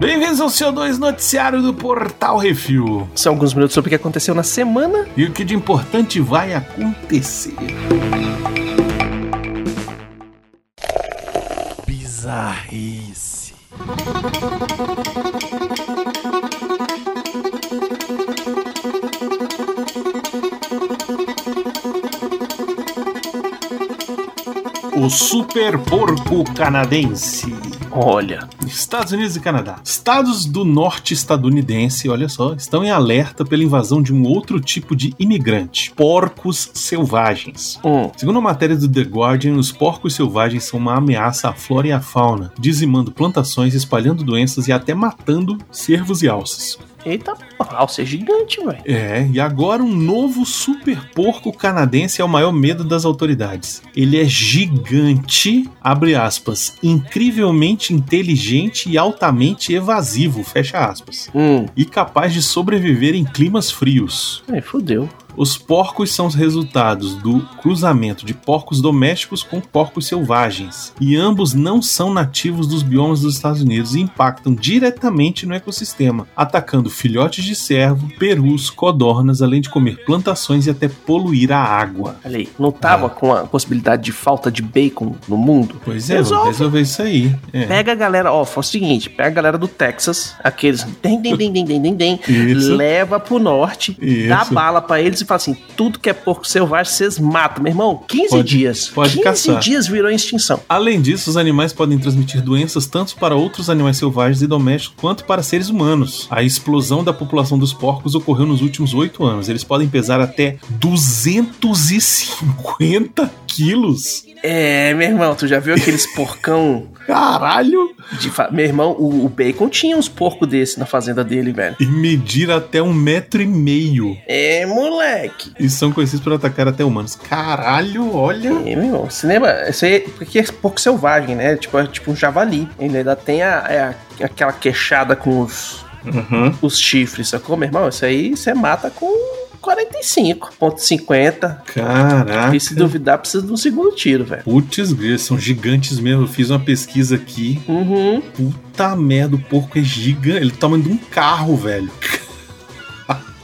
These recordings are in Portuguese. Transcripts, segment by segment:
Bem-vindos ao CO2 Noticiário do Portal Refil. São alguns minutos sobre o que aconteceu na semana. E o que de importante vai acontecer. Bizarrice. O Super Porco Canadense. Olha, Estados Unidos e Canadá. Estados do norte estadunidense, olha só, estão em alerta pela invasão de um outro tipo de imigrante: porcos selvagens. hum, Segundo a matéria do The Guardian, os porcos selvagens são uma ameaça à flora e à fauna, dizimando plantações, espalhando doenças e até matando cervos e alças. Eita porra, alça é gigante, velho. É, e agora um novo super porco canadense é o maior medo das autoridades. Ele é gigante, abre aspas, incrivelmente inteligente e altamente evasivo, fecha aspas, Hum, e capaz de sobreviver em climas frios. aí fudeu. Os porcos são os resultados do cruzamento de porcos domésticos com porcos selvagens, e ambos não são nativos dos biomas dos Estados Unidos e impactam diretamente no ecossistema, atacando filhotes de cervo, perus, codornas, além de comer plantações e até poluir a água. Olha aí, não tava Ah. com a possibilidade de falta de bacon no mundo? Pois é, Resolve. vamos resolver isso aí. É. Pega a galera, ó, faz o seguinte, pega a galera do Texas, aqueles dem, dem, Isso. leva pro norte, Isso. dá bala pra eles e fala assim, tudo que é porco selvagem, vocês matam, meu irmão, 15 Pode- dias, pode 15 caçar. dias virou extinção. Além disso, os animais podem transmitir doenças tanto para outros animais selvagens e domésticos quanto para seres humanos. A explosão da população dos porcos ocorreu nos últimos oito anos. Eles podem pesar até 250 quilos. É, meu irmão, tu já viu aqueles porcão Caralho! de fa... Meu irmão, o, o Bacon tinha uns porcos desses na fazenda dele, velho. E medir até um metro e meio. É, moleque. E são conhecidos por atacar até humanos. Caralho, olha. É, meu irmão, você lembra? Isso aí porque é porco selvagem, né? Tipo, é tipo um javali. Ele ainda tem a, é a- aquela queixada com os, Uhum. os chifres, sacou, meu irmão? Isso aí você mata com 45,50. Caraca. E se duvidar, precisa de um segundo tiro, velho. Putz, são gigantes mesmo. Eu fiz uma pesquisa aqui. Uhum. Puta merda, o porco é gigante. Ele é do tamanho de um carro, velho.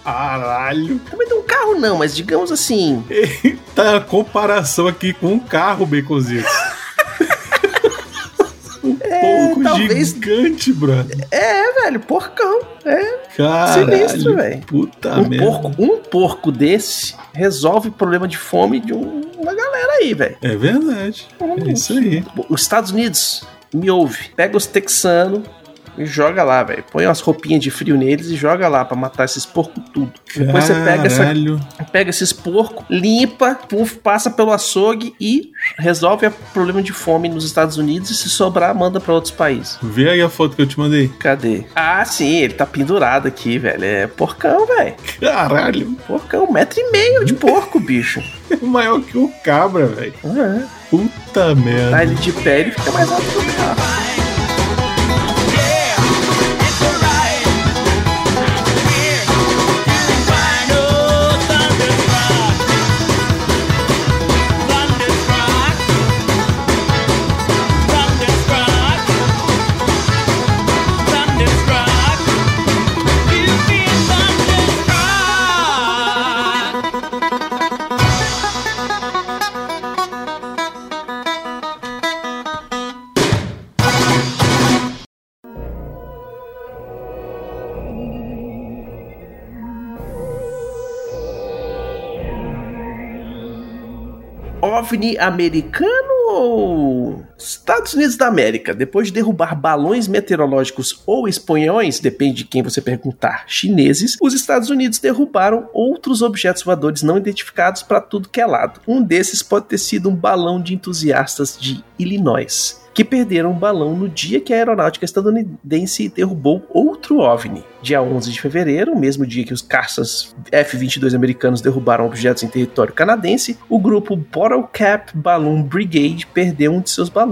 Caralho. Também tem um carro, não, mas digamos assim. Tá a comparação aqui com um carro, Baconzitos. Talvez- gigante, brother. É, velho, porcão. É. Caralho. Sinistro, velho. Puta um, merda. porco, um porco desse resolve o problema de fome de um- uma galera aí, velho. É verdade. É isso aí. Os Estados Unidos, me ouve. Pega os texanos e joga lá, velho. Põe umas roupinhas de frio neles e joga lá pra matar esses porcos tudo. Depois você pega, essa, Caralho. pega esses porcos, limpa, puf, passa pelo açougue e resolve o problema de fome nos Estados Unidos. E se sobrar, manda pra outros países. Vê aí a foto que eu te mandei. Cadê? Ah, sim, ele tá pendurado aqui, velho. É porcão, velho. Caralho. Porcão, um metro e meio de porco, bicho. É maior que o cabra, velho. É. Puta merda. Tá ele de pé, ele fica mais alto que o carro. OVNI americano ou Estados Unidos da América? Depois de derrubar balões meteorológicos ou espanhóis, depende de quem você perguntar, chineses, os Estados Unidos derrubaram outros objetos voadores não identificados para tudo que é lado. Um desses pode ter sido um balão de entusiastas de Illinois. Que perderam um balão no dia que a aeronáutica estadunidense derrubou outro OVNI. Dia 11 de fevereiro, mesmo dia que os caças F-22 americanos derrubaram objetos em território canadense, o grupo Bottle Cap Balloon Brigade perdeu um de seus balões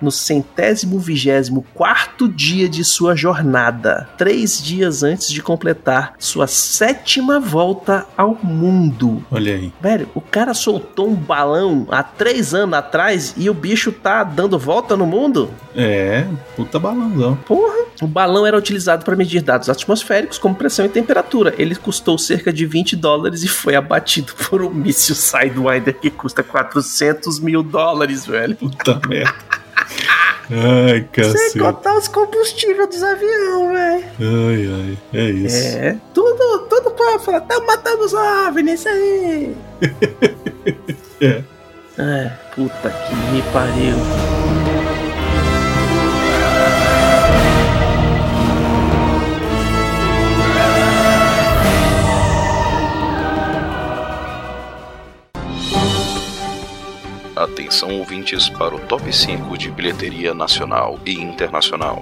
no centésimo vigésimo quarto dia de sua jornada, três dias antes de completar sua sétima volta ao mundo. Olha aí. Velho, o cara soltou um balão há três anos atrás e o bicho tá dando volta no no mundo? É, puta balãozão. Porra! O balão era utilizado para medir dados atmosféricos como pressão e temperatura. Ele custou cerca de 20 dólares e foi abatido por um míssil Sidewinder que custa 400 mil dólares, velho. Puta merda. Ai, cacete. Sem contar os combustíveis dos aviões, velho. Ai, ai, é isso. É, tudo, tudo pra falar, tá matando os OVNIs, isso aí. É. É, puta que me pariu. Atenção ouvintes para o top 5 de bilheteria nacional e internacional.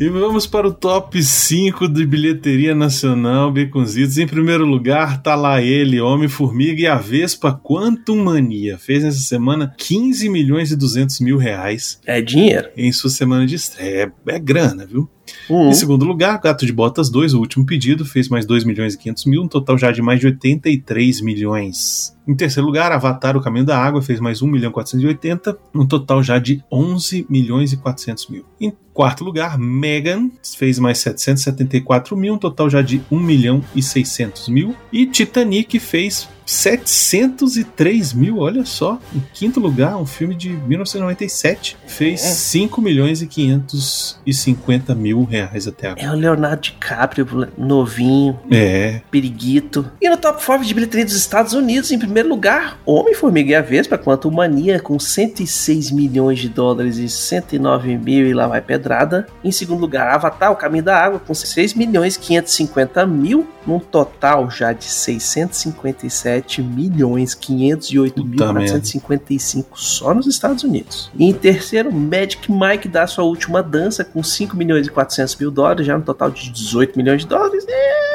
E vamos para o top 5 de bilheteria nacional, Baconzitos. Em primeiro lugar, tá lá ele, Homem-Formiga e a Vespa Quantum Mania. Fez nessa semana 15 milhões e 200 mil reais É dinheiro. em sua semana de estreia. É, é grana, viu? Uhum. Em segundo lugar, Gato de Botas 2, o último pedido, fez mais 2 milhões e 500 mil, um total já de mais de 83 milhões. Em terceiro lugar, Avatar, o Caminho da Água, fez mais 1 milhão e 480, um total já de 11 milhões e 400 mil. Em quarto lugar, Megan, fez mais 774 mil, um total já de 1 milhão e 600 mil. E Titanic fez 703 mil, olha só. Em quinto lugar, um filme de 1997, fez 5 milhões e 550 mil reais até agora. É o Leonardo DiCaprio, novinho, É, periguito. E no top 5 de bilheteria dos Estados Unidos, em primeiro lugar, Homem-Formiga e a Vespa, quanto Mania, com 106 milhões de dólares e 109 mil e lá vai pedrada. Em segundo lugar, Avatar, o Caminho da Água, com 6 milhões 550 mil, num total já de 657 milhões 508 mil Puta 455 só nos Estados Unidos. E em terceiro, Magic Mike dá sua última dança com 5 milhões e 400 mil dólares, já no total de 18 milhões de dólares. É,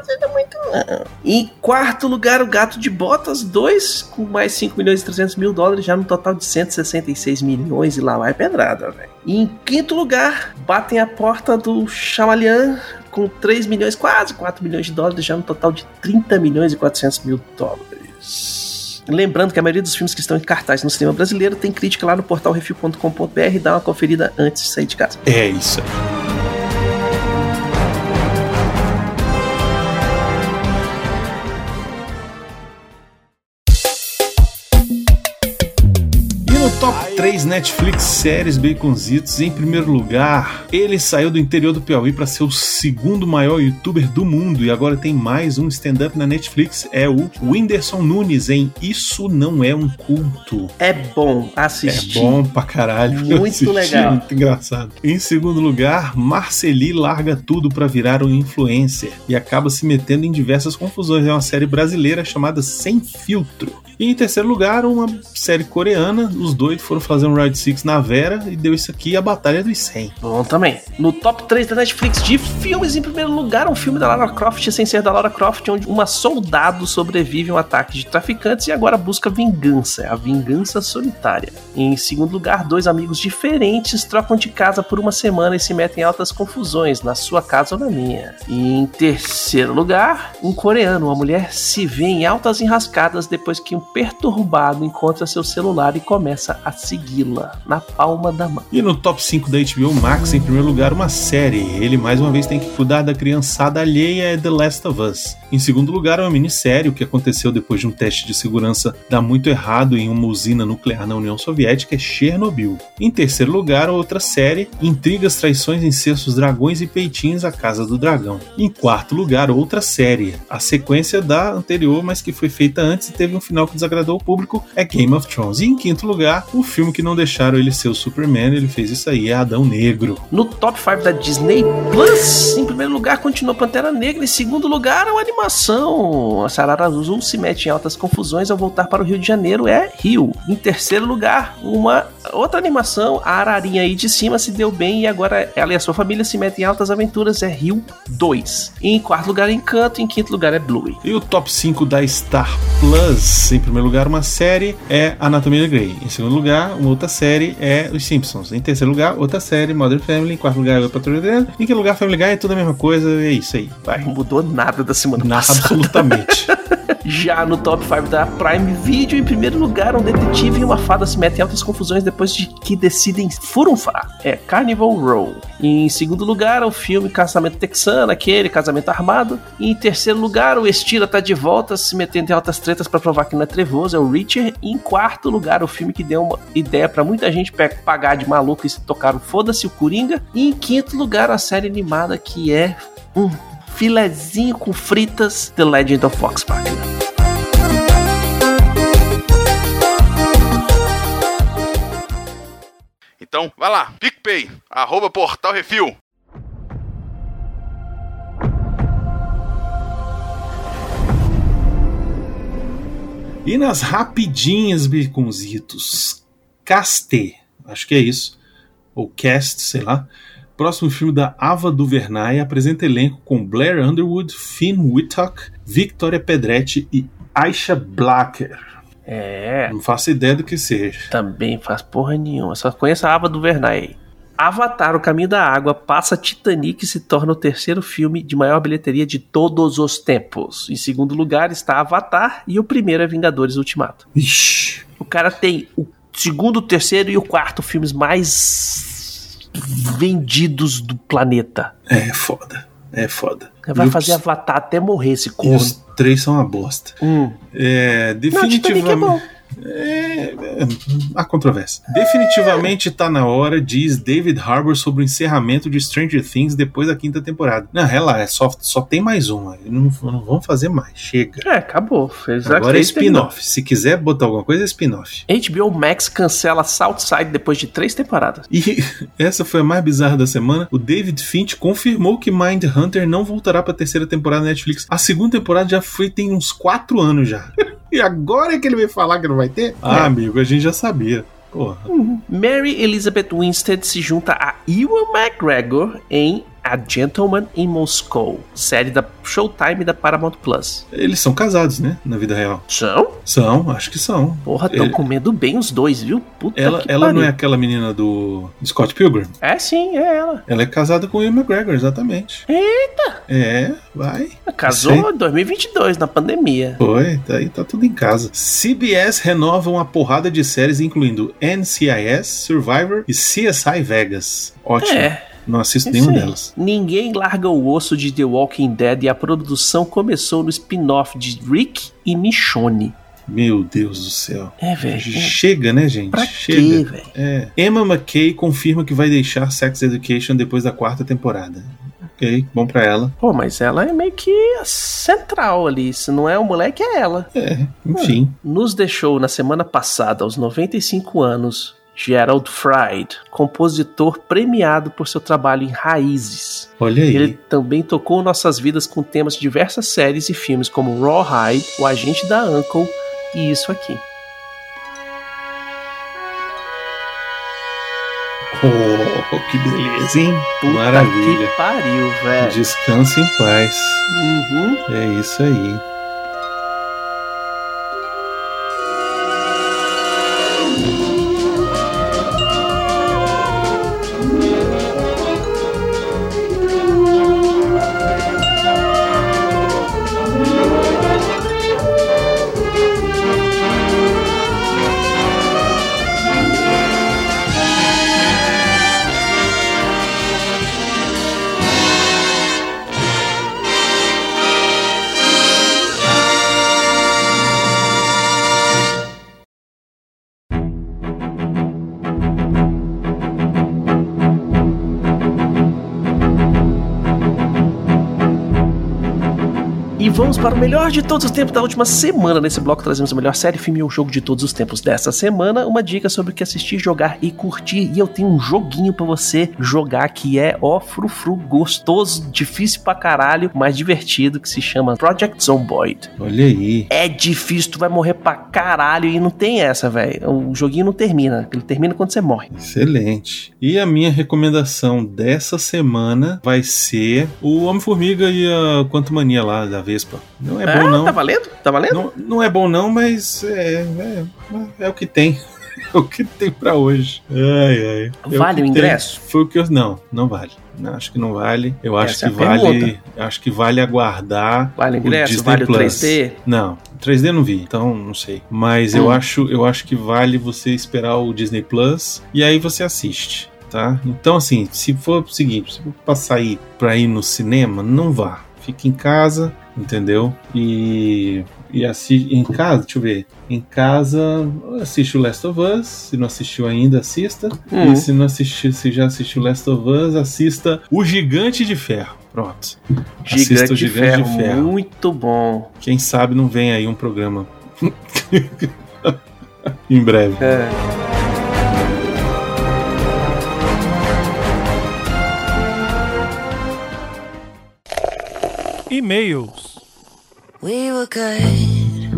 não fazendo muito não. Em quarto lugar, o Gato de Botas 2, com mais 5 milhões e 300 mil dólares, já no total de 166 milhões e lá vai pedrada, velho. E em quinto lugar, batem a porta do Chamalian com 3 milhões, quase 4 milhões de dólares, já no total de 30 milhões e 400 mil dólares. Lembrando que a maioria dos filmes que estão em cartaz no cinema brasileiro tem crítica lá no portal refil.com.br, dá uma conferida antes de sair de casa. é isso aí. Top 3 Netflix séries baconzitos, em primeiro lugar, ele saiu do interior do Piauí para ser o segundo maior youtuber do mundo e agora tem mais um stand-up na Netflix, é o Whindersson Nunes em Isso Não É Um Culto. É bom É assistir. bom pra caralho. Muito legal. Muito engraçado. Em segundo lugar, Marceli larga tudo pra virar um influencer e acaba se metendo em diversas confusões. É uma série brasileira chamada Sem Filtro. E em terceiro lugar, uma série coreana. Os dois foram fazer um Ride Six na Vera e deu isso aqui, a Batalha dos 100. Bom também. No top 3 da Netflix de filmes, em primeiro lugar, um filme da Lara Croft, sem ser da Lara Croft, onde uma soldado sobrevive a um ataque de traficantes e agora busca vingança. A vingança solitária. Em segundo lugar, dois amigos diferentes trocam de casa por uma semana e se metem em altas confusões, na sua casa ou na minha. E em terceiro lugar, um coreano, uma mulher se vê em altas enrascadas depois que um perturbado encontra seu celular e começa a segui-la na palma da mão. E no top 5 da HBO Max, em primeiro lugar, uma série. Ele mais uma vez tem que cuidar da criançada alheia é The Last of Us. Em segundo lugar, uma minissérie, o que aconteceu depois de um teste de segurança dar muito errado em uma usina nuclear na União Soviética é Chernobyl. Em terceiro lugar, outra série, Intrigas, Traições, Incestos, Dragões e Peitinhos, A Casa do Dragão. Em quarto lugar, outra série, a sequência da anterior, mas que foi feita antes e teve um final que desagradou o público, é Game of Thrones. E em quinto lugar, o filme que não deixaram ele ser o Superman, ele fez isso aí, é Adão Negro. No top 5 da Disney Plus, em primeiro lugar continua Pantera Negra, em segundo lugar é uma animação. A Sarara Azul se mete em altas confusões ao voltar para o Rio de Janeiro, é Rio. Em terceiro lugar, uma outra animação, a Ararinha aí de cima se deu bem e agora ela e a sua família se metem em altas aventuras, é Rio 2. E em quarto lugar, Encanto, em quinto lugar é Bluey. E o top 5 da Star Plus, em primeiro lugar, uma série é Anatomia Grey. Em segundo lugar, uma outra série é Os Simpsons. Em terceiro lugar, outra série, Modern Family. Em quarto lugar, o Patrulha. Em quinto lugar, Family Guy, é tudo a mesma coisa. É isso aí, vai. Não mudou nada da semana Passada. absolutamente. Já no top 5 da Prime Video, em primeiro lugar, um detetive e uma fada se metem em altas confusões depois de que decidem furunfar. É Carnival Row. Em segundo lugar, o filme Casamento Texano, aquele casamento armado. E em terceiro lugar, o Estira tá de volta, se metendo em altas tretas para provar que não é trevoso, é o Richard. E em quarto lugar, o filme que deu uma ideia para muita gente pagar de maluco e se tocar o Foda-se o Coringa. E em quinto lugar, a série animada que é um filezinho com fritas The Legend of Fox Park. Então, vai lá, PicPay, arroba Portal Refil. E nas rapidinhas, Beconzitos, Caste, acho que é isso, ou Cast, sei lá. Próximo filme da Ava DuVernay apresenta elenco com Blair Underwood, Finn Wittock, Victoria Pedretti e Aisha Blacker. É. Não faço ideia do que seja. Também faz porra nenhuma. Só conheço a Ava DuVernay. Avatar, O Caminho da Água, passa Titanic e se torna o terceiro filme de maior bilheteria de todos os tempos. Em segundo lugar está Avatar e o primeiro é Vingadores Ultimato. Ixi. O cara tem o segundo, o terceiro e o quarto filmes mais vendidos do planeta. É foda. É foda. Vai E fazer os- Avatar até morrer esse corno. os três são uma bosta. Hum. É, Não, Titanic é definitivamente. bom. É, é, há controvérsia. Definitivamente tá na hora, diz David Harbour sobre o encerramento de Stranger Things depois da quinta temporada. Não, relaxa, é só, só tem mais uma. Não, não vão fazer mais. Chega. É, acabou. Fez Agora é spin-off. Se quiser botar alguma coisa, é spin-off. HBO Max cancela Southside depois de três temporadas. E essa foi a mais bizarra da semana. O David Finch confirmou que Mindhunter não voltará pra terceira temporada da Netflix. A segunda temporada já foi tem uns quatro anos já. E agora é que ele veio falar que não vai ter? Ah, amigo, a gente já sabia. Porra. Mary Elizabeth Winstead se junta a Ewan McGregor em A Gentleman in Moscow, série da Showtime da Paramount Plus. Eles são casados, né? Na vida real. São? São, acho que são. Porra, tão Ele- comendo bem os dois, viu? Puta Ela, que ela não pariu. é aquela menina do Scott Pilgrim? É sim, é ela. Ela é casada com o Ian McGregor, exatamente. Eita! É, vai. Casou em 2022, na pandemia. Foi, tá aí, tá tudo em casa. CBS renova uma porrada de séries, incluindo NCIS, Survivor e CSI Vegas. Ótimo. É. Não assisto Isso nenhuma delas. Ninguém larga o osso de The Walking Dead e a produção começou no spin-off de Rick e Michonne. Meu Deus do céu. É, velho. Chega, né, gente? Pra Chega. quê, velho? É. Emma McKay confirma que vai deixar Sex Education depois da quarta temporada. Ok, bom pra ela. Pô, mas ela é meio que a central ali. Se não é o moleque, é ela. É, enfim. Nos deixou na semana passada, aos 95 anos, Gerald Fried, compositor premiado por seu trabalho em Raízes. Olha aí. Ele também tocou nossas vidas com temas de diversas séries e filmes como Rawhide, O Agente da Uncle e isso aqui. Oh, que beleza, hein? Puta Maravilha. que pariu, velho. Descanse em paz. Uhum. É isso aí. E vamos para o melhor de todos os tempos da última semana. Nesse bloco trazemos a melhor série, filme ou jogo de todos os tempos dessa semana. Uma dica sobre o que assistir, jogar e curtir. E eu tenho um joguinho pra você jogar que é ó frufru gostoso, difícil pra caralho, mas divertido, que se chama Project Zomboid. Olha aí. É difícil, tu vai morrer pra caralho e não tem essa, velho. O joguinho não termina, ele termina quando você morre. Excelente. E a minha recomendação dessa semana vai ser o Homem-Formiga e a Quanto Mania lá da Não é bom, não. Tá valendo? Tá valendo? não. Não é bom, não, mas é, é, é o que tem. É o que tem pra hoje. Ai, ai. É Vale o que ingresso? tem. Foi o que eu. Não, não vale. Acho que não vale. Eu acho Essa que é a vale. eu Acho que vale aguardar. Vale o o ingresso? Disney Vale o Plus. 3D? Não, 3D eu não vi, então não sei. Mas eu Hum. acho, eu acho que vale você esperar o Disney Plus e aí você assiste, tá? Então assim, se for o seguinte, se for pra sair pra ir no cinema, não vá. Fique em casa, entendeu? E e assiste em casa, deixa eu ver. Em casa, assiste o Last of Us. Se não assistiu ainda, assista. Hum. E se não assistiu, se já assistiu Last of Us, assista O Gigante de Ferro. Pronto. Assista Gigante, o de ferro, muito bom. Quem sabe não vem aí um programa em breve. É. E-mails. We were good,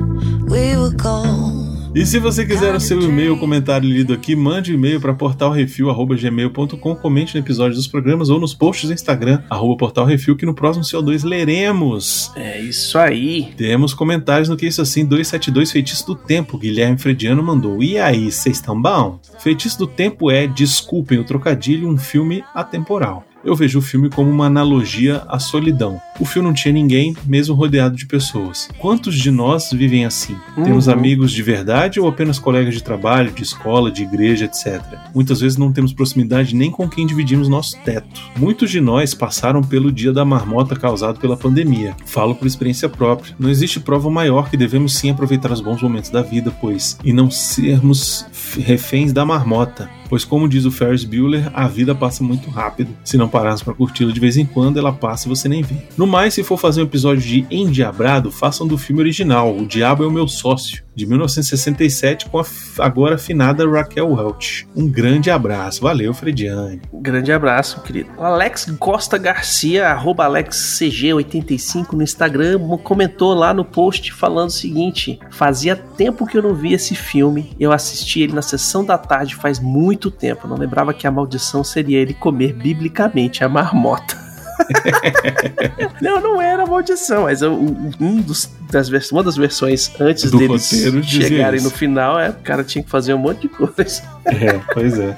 we were gold. E se você quiser o seu e-mail, comentário lido aqui, mande um e-mail para portalrefil.gmail.com, comente no episódio dos programas ou nos posts do Instagram, arroba portalrefil, que no próximo CO2 leremos. É isso aí. Temos comentários no que isso assim 272 Feitiço do Tempo. Guilherme Frediano mandou. E aí, vocês estão bom? Feitiço do Tempo é, desculpem o trocadilho, um filme atemporal. Eu vejo o filme como uma analogia à solidão. O filme não tinha ninguém, mesmo rodeado de pessoas. Quantos de nós vivem assim? Temos Uhum. amigos de verdade ou apenas colegas de trabalho, de escola, de igreja, etc. Muitas vezes não temos proximidade nem com quem dividimos nosso teto. Muitos de nós passaram pelo dia da marmota causado pela pandemia. Falo por experiência própria. Não existe prova maior que devemos sim aproveitar os bons momentos da vida, pois, e não sermos reféns da marmota. Pois, como diz o Ferris Bueller, a vida passa muito rápido. Se não pararmos para curti-la de vez em quando, ela passa e você nem vê. No mais, se for fazer um episódio de Endiabrado, façam do filme original, O Diabo é o Meu Sócio, de 1967, com a agora afinada Raquel Welch. Um grande abraço. Valeu, Frediane. Grande abraço, querido. Alex Costa Garcia, arroba AlexCG85 no Instagram, comentou lá no post falando o seguinte: fazia tempo que eu não via esse filme. Eu assisti ele na sessão da tarde faz muito tempo. Não lembrava que a maldição seria ele comer biblicamente a marmota. não, não era maldição, mas eu- um dos, das, uma das versões antes Do deles chegarem no final, é, o cara tinha que fazer um monte de coisa. É, pois é.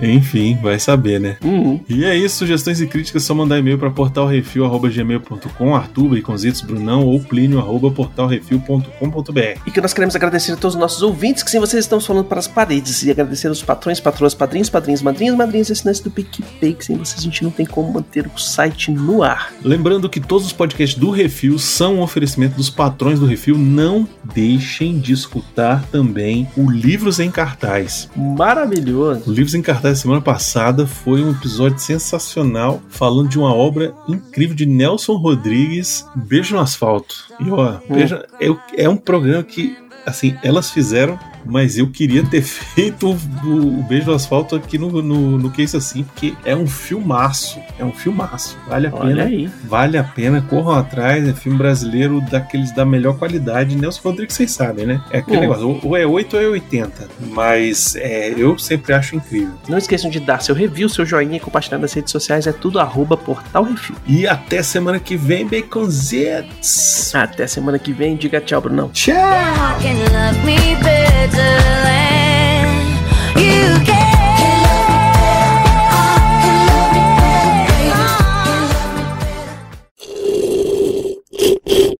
Enfim, vai saber, né? Uhum. E é isso, sugestões e críticas, só mandar e-mail para portalrefil.gmail.com, Arthur, Baconzitos, Brunão ou Plínio, arroba portalrefil.com.br. E que nós queremos agradecer a todos os nossos ouvintes, que sem vocês estamos falando para as paredes. E agradecer aos patrões, patroas, padrinhos, padrinhos, madrinhas, madrinhas, assinantes do PicPay, que sem vocês a gente não tem como manter o site no ar. Lembrando que todos os podcasts do Refil são um oferecimento dos patrões do Refil. Não deixem de escutar também o Livros em Cartaz. Maravilhoso. O Livros em Cartaz semana passada foi um episódio sensacional, falando de uma obra incrível de Nelson Rodrigues, Beijo no Asfalto. E ó, veja, é, é um programa que, assim, elas fizeram, mas eu queria ter feito o, o Beijo no Asfalto aqui no, no, no que isso assim, porque é um filmaço. É um filmaço. Vale a Olha pena. aí. Vale a pena, corram atrás, é filme brasileiro daqueles da melhor qualidade. Nelson Rodrigues, vocês sabem, né? É aquele negócio, ou- ou é 8 ou é 80. Mas é, eu sempre acho incrível. Não esqueçam de dar seu review, seu joinha e compartilhar nas redes sociais. É tudo arroba Portal Refil. E até semana que vem, Baconzitos! Até semana que vem. Diga tchau, Brunão. Tchau! Switzerland. You can